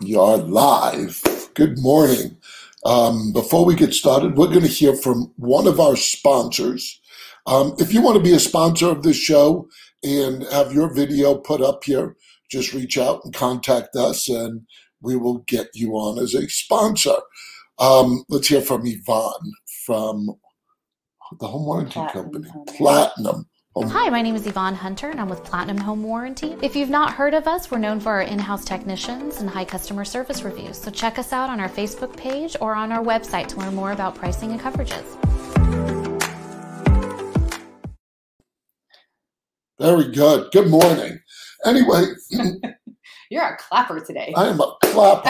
We are live. Good morning. Um, before we get started, we're going to hear from one of our sponsors. Um, if you want to be a sponsor of this show and have your video put up here, just reach out and contact us, and we will get you on as a sponsor. Um, let's hear from Yvonne from the Home Warranty Platinum Company. Platinum. Home Hi, my name is Yvonne Hunter, and I'm with Platinum Home Warranty. If you've not heard of us, we're known for our in house technicians and high customer service reviews. So check us out on our Facebook page or on our website to learn more about pricing and coverages. Very good. Good morning. Anyway, You're a clapper today. I am a clapper.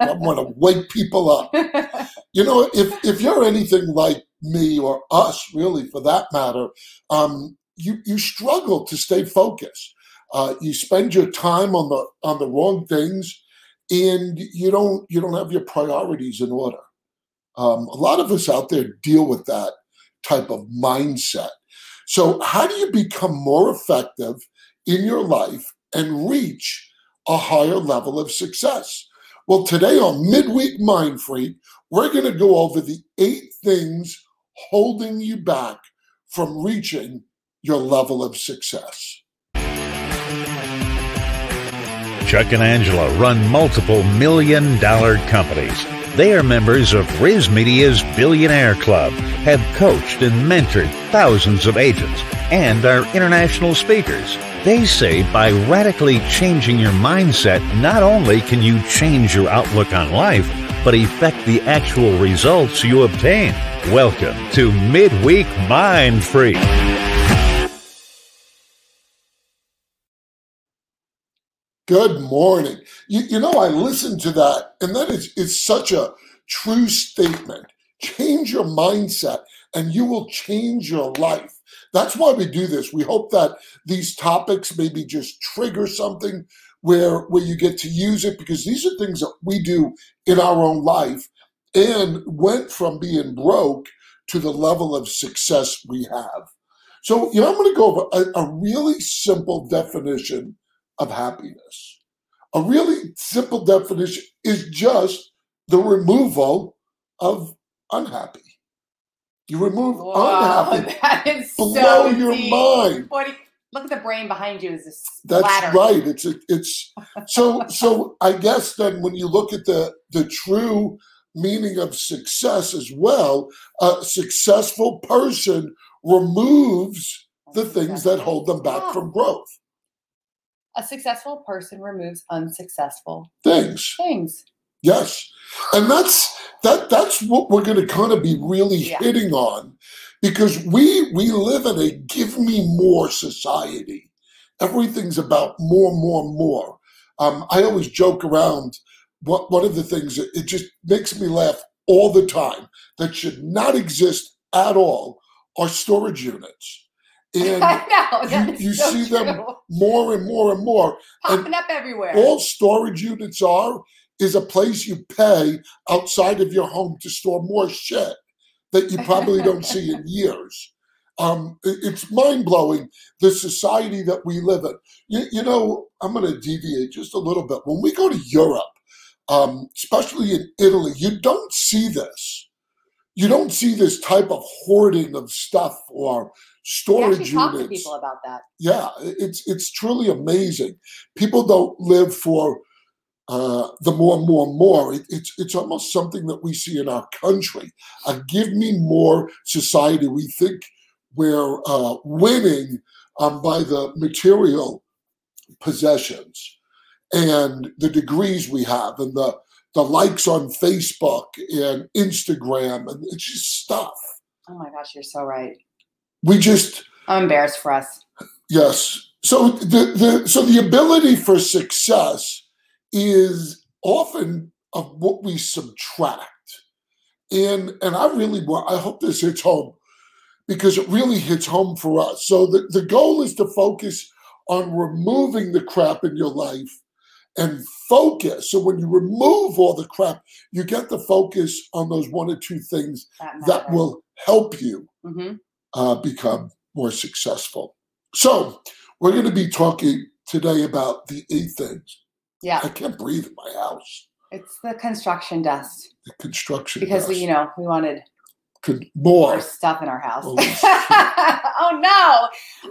I'm going to wake people up. You know, if if you're anything like me or us, really, for that matter, um, you you struggle to stay focused. Uh, you spend your time on the on the wrong things, and you don't you don't have your priorities in order. Um, a lot of us out there deal with that type of mindset. So, how do you become more effective in your life and reach a higher level of success? Well, today on Midweek Mind Freak, we're going to go over the eight things holding you back from reaching your level of success. Chuck and Angela run multiple million dollar companies. They are members of Riz Media's Billionaire Club, have coached and mentored thousands of agents, and are international speakers. They say by radically changing your mindset, not only can you change your outlook on life, but affect the actual results you obtain. Welcome to Midweek Mind Freak. Good morning. You, you know, I listened to that, and that is, is such a true statement. Change your mindset, and you will change your life. That's why we do this. We hope that these topics maybe just trigger something where, where you get to use it because these are things that we do in our own life and went from being broke to the level of success we have. So, you know, I'm going to go over a, a really simple definition of happiness. A really simple definition is just the removal of unhappy. You remove Wow, unhappy. that is Blow so your deep. mind. What look at the brain behind you. Is this That's right. It's a, it's so so. I guess then when you look at the the true meaning of success as well, a successful person removes the things that hold them back from growth. A successful person removes unsuccessful Things. things. Yes, and that's that. That's what we're going to kind of be really Yeah. hitting on, because we we live in a give me more society. Everything's about more, more, more. Um, I always joke around. What one of the things that it just makes me laugh all the time that should not exist at all are storage units, and I know. you- you so see them more and more and more. popping up everywhere. All storage units are is a place you pay outside of your home to store more shit that you probably don't see in years. Um, it's mind blowing the society that we live in. You, you know, I'm going to deviate just a little bit. When we go to Europe, um, especially in Italy, you don't see this. You don't see this type of hoarding of stuff or we storage to units people about that. yeah, it's it's truly amazing. People don't live for uh, the more, more, more. It, it's it's almost something that we see in our country. A give me more society. We think we're uh, winning um, by the material possessions and the degrees we have and the the likes on Facebook and Instagram and it's just stuff. Oh my gosh, you're so right. We just I'm embarrassed for us. Yes. So the, the so the ability for success is often of what we subtract. And and I really want I hope this hits home because it really hits home for us. So the, the goal is to focus on removing the crap in your life and focus. So when you remove all the crap, you get the focus on those one or two things That, that will help you hmm uh, become more successful. So, we're going to be talking today about the eight things Yeah. I can't breathe in my house. It's the construction dust The construction because we, you know, we wanted could more. stuff in our house. Oh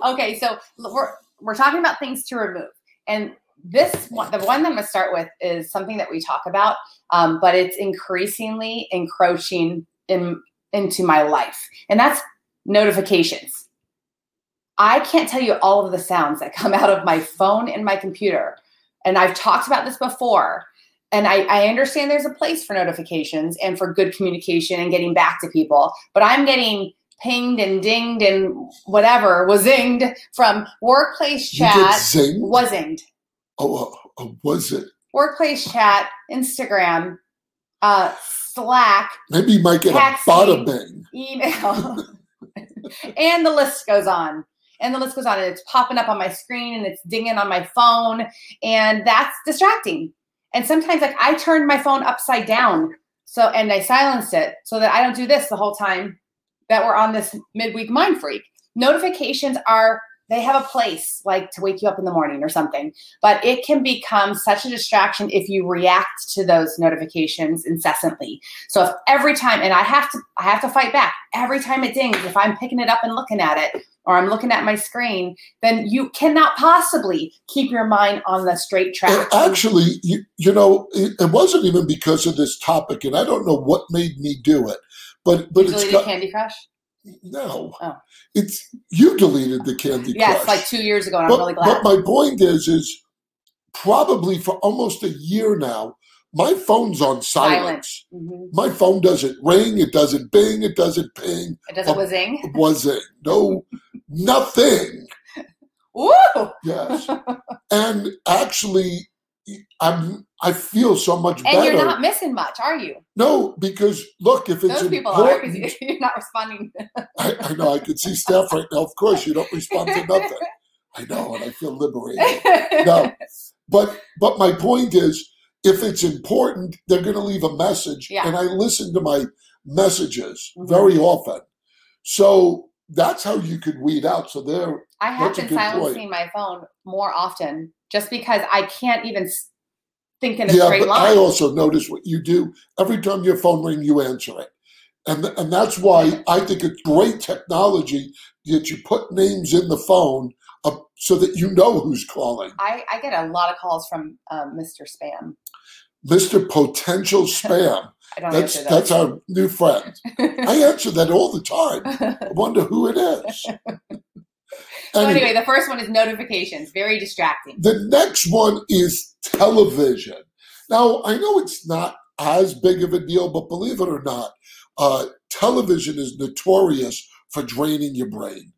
no. Okay, so we're we're talking about things to remove, and this one, the one that I'm gonna start with, is something that we talk about, um, but it's increasingly encroaching in into my life, and that's notifications. I can't tell you all of the sounds that come out of my phone and my computer, and I've talked about this before. And I, I understand there's a place for notifications and for good communication and getting back to people, but I'm getting pinged and dinged and whatever was zinged from workplace chat. Was zinged. Oh, uh, uh, was it? Workplace chat, Instagram, uh, Slack, Maybe you might get a bada bing. email, and the list goes on. And the list goes on, and it's popping up on my screen and it's dinging on my phone, and that's distracting. And sometimes, like, I turned my phone upside down, so and I silenced it so that I don't do this the whole time that we're on this midweek mind freak. Notifications are they have a place like to wake you up in the morning or something, but it can become such a distraction if you react to those notifications incessantly. So if every time, and I have to, I have to fight back every time it dings. If I'm picking it up and looking at it, or I'm looking at my screen, then you cannot possibly keep your mind on the straight track. Actually, you, you know, it, it wasn't even because of this topic, and I don't know what made me do it, but but you it's got Candy Crush? No. Oh. It's you deleted the Candy Yes, Crush. like two years ago, and but, I'm really glad. but my point is, is probably for almost a year now, my phone's on silence. Mhm. My phone doesn't ring, it doesn't bing, it doesn't ping. It doesn't was zing. Was it no nothing? Woo! Yes, and actually, I'm I feel so much And better. And you're not missing much, are you? no, because look, if it's Those people are because you're not responding. I, I know I can see staff right now. Of course, you don't respond to nothing. I know, and I feel liberated. No. But but my point is, if it's important, they're going to leave a message, Yeah. and I listen to my messages Mhm. very often. So that's how you could weed out. So there, I have been good point. silencing my phone more often just because I can't even think in a yeah. straight But line. I also notice what you do every time your phone rings, you answer it, and and that's why I think it's great technology that you put names in the phone uh, so that you know who's calling. I, I get a lot of calls from um, Mr. Spam. Mr. Potential Spam. I don't That's that's our new friend. I answer that all the time. I wonder who it is. so Anyway, anyway, the first one is notifications. Very distracting. the next one is television. Now, I know it's not as big of a deal, but believe it or not, uh, television is notorious for draining your brain.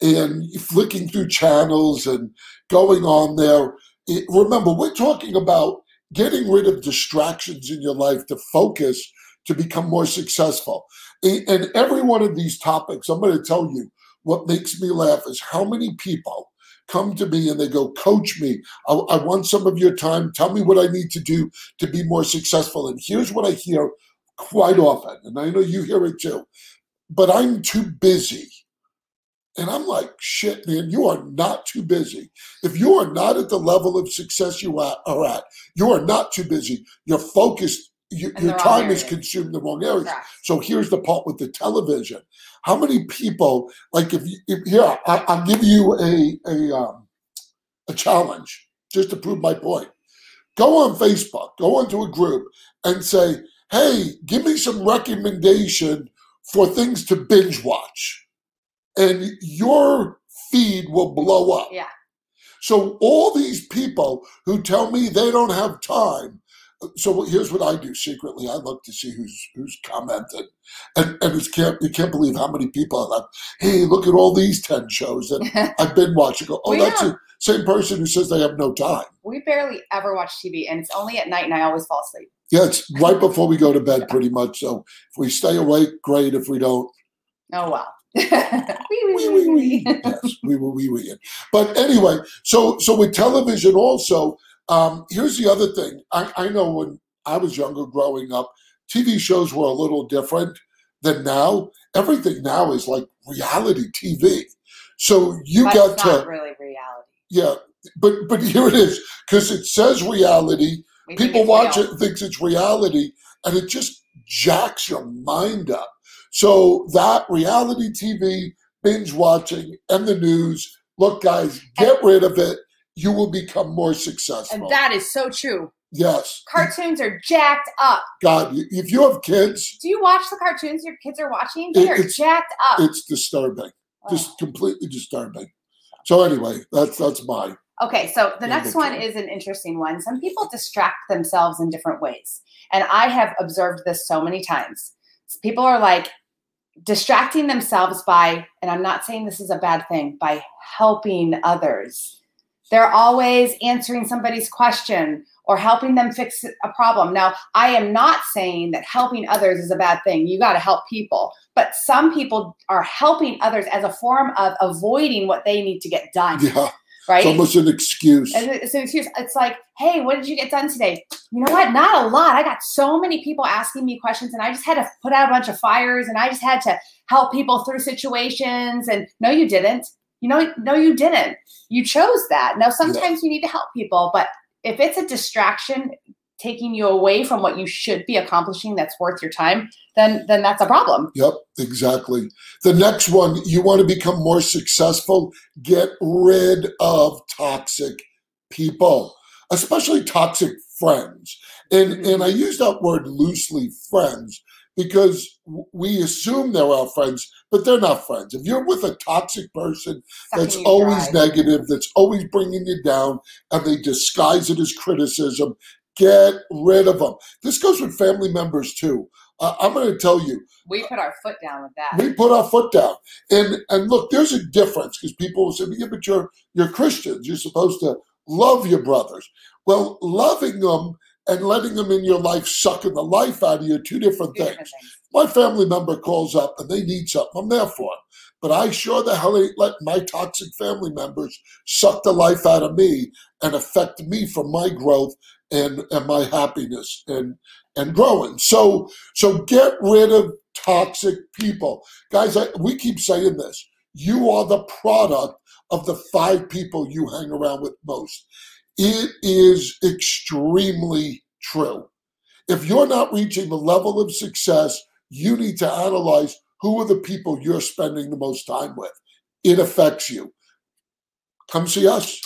And flicking through channels and going on there. It- remember, we're talking about getting rid of distractions in your life to focus to become more successful. A- And every one of these topics, I'm going to tell you what makes me laugh is how many people come to me and they go, Coach me. I, I want some of your time. Tell me what I need to do to be more successful. And here's what I hear quite often, and I know you hear it too, but I'm too busy. And I'm like, shit, man, you are not too busy. If you are not at the level of success you are at, you are not too busy. You're focused. You, your time is consumed in the wrong areas. So here's the part with the television. How many people, like if, you, if here, I, I'll give you a, a, um, a challenge just to prove my point. Go on Facebook, go onto a group and say, hey, give me some recommendation for things to binge watch. And your feed will blow up. Yeah. So all these people who tell me they don't have time. So here's what I do secretly. I look to see who's who's commented, and and it's can't you can't believe how many people are like, hey, look at all these ten shows that I've been watching. Go, oh, We that's the same person who says they have no time. we barely ever watch TV, and it's only at night, and I always fall asleep. Yeah, it's right before we go to bed, pretty much. So if we stay awake, great. If we don't, Oh well. wee, wee, wee. yes, we were wee wee. But anyway, so so with television also, um, here's the other thing. I, I know when I was younger, growing up, TV shows were a little different than now. Everything now is like reality TV. So you but got it's to not really reality. yeah. but but here it is because it says reality. We People watch real. it and thinks it's reality, and it just jacks your mind up. So that reality TV, binge watching, and the news. Look, guys, get rid of it. You will become more successful. And that is so true. yes, Cartoons are jacked up. God, if you have kids, Do you watch the cartoons your kids are watching? They are jacked up. it's disturbing, Oh. just completely disturbing. So anyway, that's that's my Okay, so the next one is an interesting one. Some people distract themselves in different ways. And I have observed this so many times. People are like distracting themselves by, and I'm not saying this is a bad thing, by helping others. They're always answering somebody's question or helping them fix a problem. Now, I am not saying that helping others is a bad thing. You got to help people. But some people are helping others as a form of avoiding what they need to get done. yeah. Right? It's almost an excuse. And it's an excuse. It's like, hey, what did you get done today? You know what? Not a lot. I got so many people asking me questions, and I just had to put out a bunch of fires, and I just had to help people through situations. And no, you didn't. You know, no, you didn't. You chose that. Now, sometimes you need to help people, but if it's a distraction taking you away from what you should be accomplishing that's worth your time, then then that's a problem. Yep, exactly. The next one, you want to become more successful, get rid of toxic people, especially toxic friends. And mm-hmm. and I use that word loosely, friends, because we assume they're our friends, but they're not friends. If you're with a toxic person that's Sucking you always dry. negative, that's always bringing you down, and they disguise it as criticism, get rid of them. This goes with family members too. Uh, I'm going to tell you, we put our foot down with that. we put our foot down. And and look, there's a difference because people will say, yeah, but you're you're Christians. You're supposed to love your brothers. Well, loving them and letting them in your life, sucking the life out of you, two different Two things. different things. My family member calls up and they need something. I'm there for them. But I sure the hell ain't let my toxic family members suck the life out of me and affect me for my growth and, and my happiness and and growing. So so get rid of toxic people. Guys, I, we keep saying this. You are the product of the five people you hang around with most. It is extremely true. If you're not reaching the level of success, you need to analyze who are the people you're spending the most time with. It affects you. Come see us.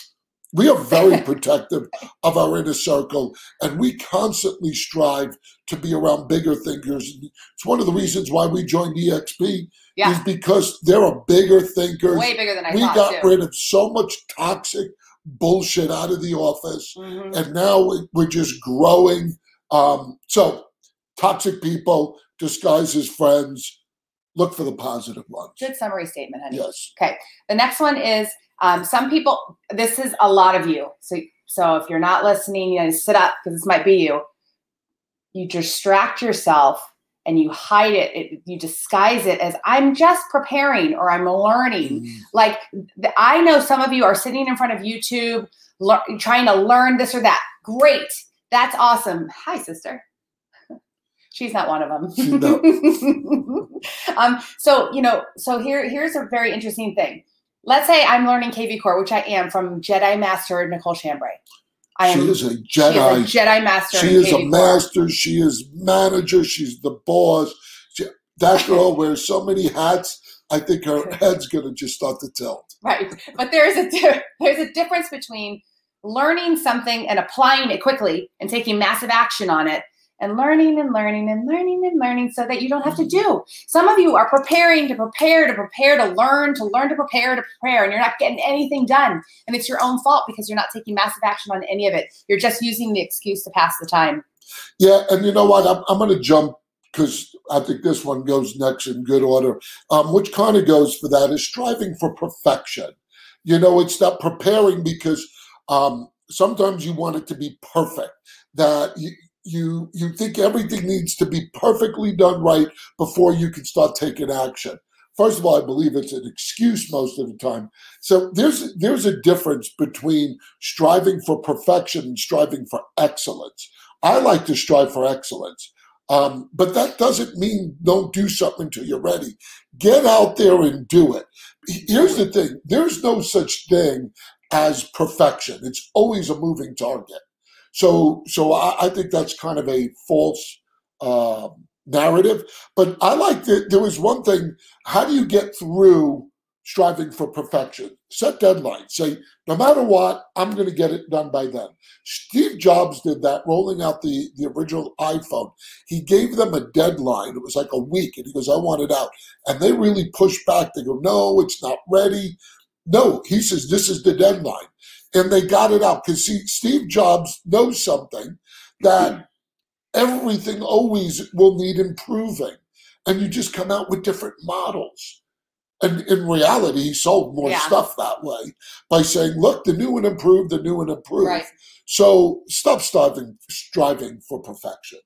We are very protective of our inner circle, and we constantly strive to be around bigger thinkers. It's one of the reasons why we joined EXP Yeah. is because there are bigger thinkers. Way bigger than I we thought got too. rid of so much toxic bullshit out of the office Mhm. and now we- we're just growing. Um, so, toxic people disguised as friends. Look for the positive ones. Good summary statement, honey. Yes. Okay. The next one is um, some people. This is a lot of you. So, so if you're not listening, you know, sit up because this might be you. You distract yourself and you hide it, it. You disguise it as I'm just preparing or I'm learning. Mm, Like I know some of you are sitting in front of YouTube, lear- trying to learn this or that. Great, that's awesome. Hi, sister. She's not one of them. Not. um, so you know, so here here's a very interesting thing. Let's say I'm learning KV Core, which I am from Jedi Master Nicole Chambray. I She am. is a she is Jedi. a Jedi Master. She is a KV Core. master. She is manager. She's the boss. She, that girl wears so many hats. I think her head's going to just start to tilt. right but there's a there's a difference between learning something and applying it quickly and taking massive action on it and learning and learning and learning and learning so that you don't have to do some of you are preparing to prepare to prepare to learn to learn to prepare to prepare and you're not getting anything done and it's your own fault because you're not taking massive action on any of it you're just using the excuse to pass the time Yeah, and you know what? I'm, I'm going to jump because I think this one goes next in good order, um, which kind of goes for that is striving for perfection. You know, it's that preparing because um, sometimes you want it to be perfect. That you you you think everything needs to be perfectly done right before you can start taking action. First of all, I believe it's an excuse most of the time. So there's there's a difference between striving for perfection and striving for excellence. I like to strive for excellence. Um, but that doesn't mean don't do something until you're ready. Get out there and do it. Here's the thing there's no such thing as perfection. It's always a moving target. So, so I, I think that's kind of a false uh, narrative. But I like that there was one thing. How do you get through striving for perfection? Set deadlines. Say, no matter what, I'm going to get it done by then. Steve Jobs did that, rolling out the, the original iPhone. He gave them a deadline. It was like a week, and he goes, I want it out. And they really pushed back. They go, no, it's not ready. No, he says, this is the deadline. And they got it out because Steve Jobs knows something that everything always will need improving. And you just come out with different models. And in reality, he sold more Yeah. stuff that way by saying, look, the new and improved, the new and improved. Right. So stop striving, striving for perfection.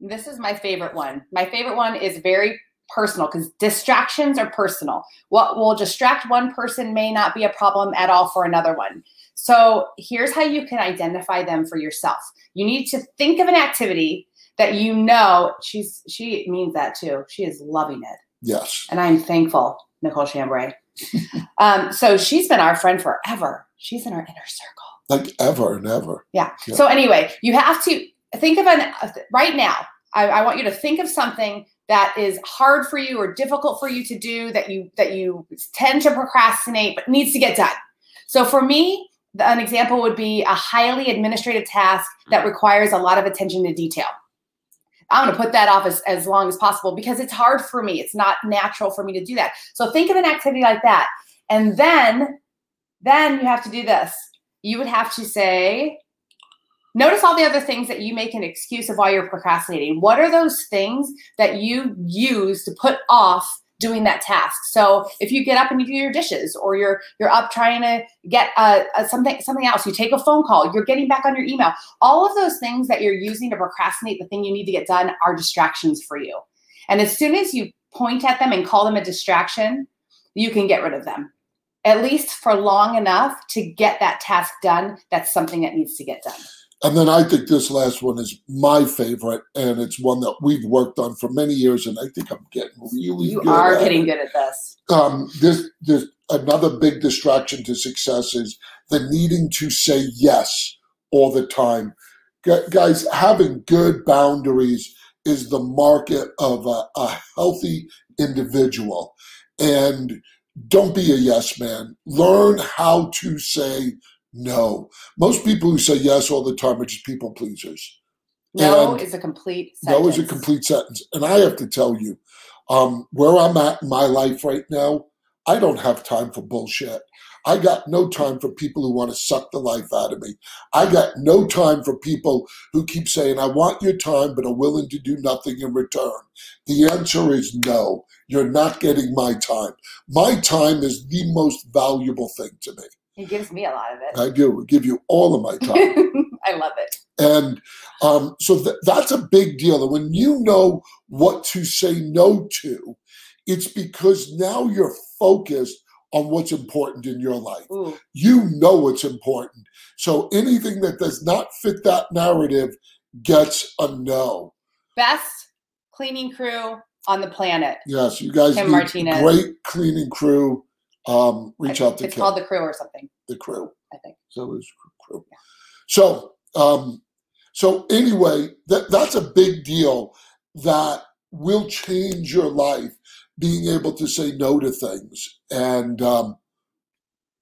This is my favorite one. My favorite one is very personal because distractions are personal. What will distract one person may not be a problem at all for another one. So here's how you can identify them for yourself. You need to think of an activity that you know she's she means that too. She is loving it. Yes. And I'm thankful, Nicole Chambray. um, so she's been our friend forever. She's in our inner circle. Like ever and ever. Yeah. Yeah. So anyway, you have to think of an right now. I, I want you to think of something that is hard for you or difficult for you to do that you that you tend to procrastinate but needs to get done. So for me, an example would be a highly administrative task that requires a lot of attention to detail. I'm going to put that off as, as long as possible because it's hard for me. It's not natural for me to do that. So think of an activity like that. And then then you have to do this. You would have to say, Notice all the other things that you make an excuse of why you're procrastinating. What are those things that you use to put off doing that task? So if you get up and you do your dishes, or you're you're up trying to get uh, uh, something something else, you take a phone call, you're getting back on your email. All of those things that you're using to procrastinate the thing you need to get done are distractions for you. And as soon as you point at them and call them a distraction, you can get rid of them. At least for long enough to get that task done. That's something that needs to get done. And then I think this last one is my favorite, and it's one that we've worked on for many years, and I think I'm getting really You good are at getting it. good at this. Um, this, this another big distraction to success is the needing to say yes all the time. Gu- Guys, having good boundaries is the market of a, a healthy individual. And don't be a yes man. Learn how to say no. Most people who say yes all the time are just people pleasers. No And is a complete sentence. No is a complete sentence. And I have to tell you, um, where I'm at in my life right now, I don't have time for bullshit. I got no time for people who want to suck the life out of me. I got no time for people who keep saying, I want your time, but are willing to do nothing in return. The answer is no. You're not getting my time. My time is the most valuable thing to me. He gives me a lot of it. I do. I give you all of my time. I love it. And um, so th- that's a big deal. And when you know what to say no to, it's because now you're focused on what's important in your life. Ooh, You know what's important. So anything that does not fit that narrative gets a no. best cleaning crew on the planet. Yes, you guys Kim Martinez. great cleaning crew. Um, reach out to It's Kim, called the crew or something. the crew. I think. So it's crew. So, um, so anyway, that that's a big deal that will change your life. Being able to say no to things, and um,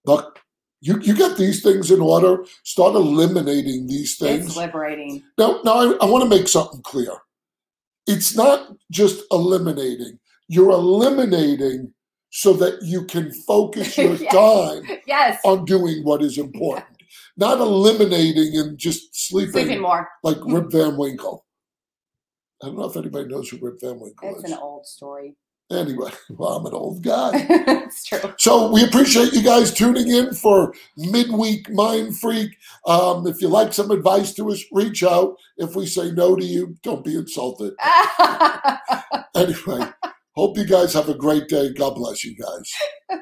look, you you get these things in order. Start eliminating these things. It's liberating. Now, now I, I want to make something clear. It's not just eliminating. You're eliminating so that you can focus your Yes. time Yes. on doing what is important, not eliminating and just sleeping, Sleeping more. like Rip Van Winkle. I don't know if anybody knows who Rip Van Winkle It's is. an old story. Anyway, well, I'm an old guy. it's true. So we appreciate you guys tuning in for midweek Mind Freak. Um, if you like some advice to us, reach out. If we say no to you, don't be insulted. Anyway, hope you guys have a great day. God bless you guys.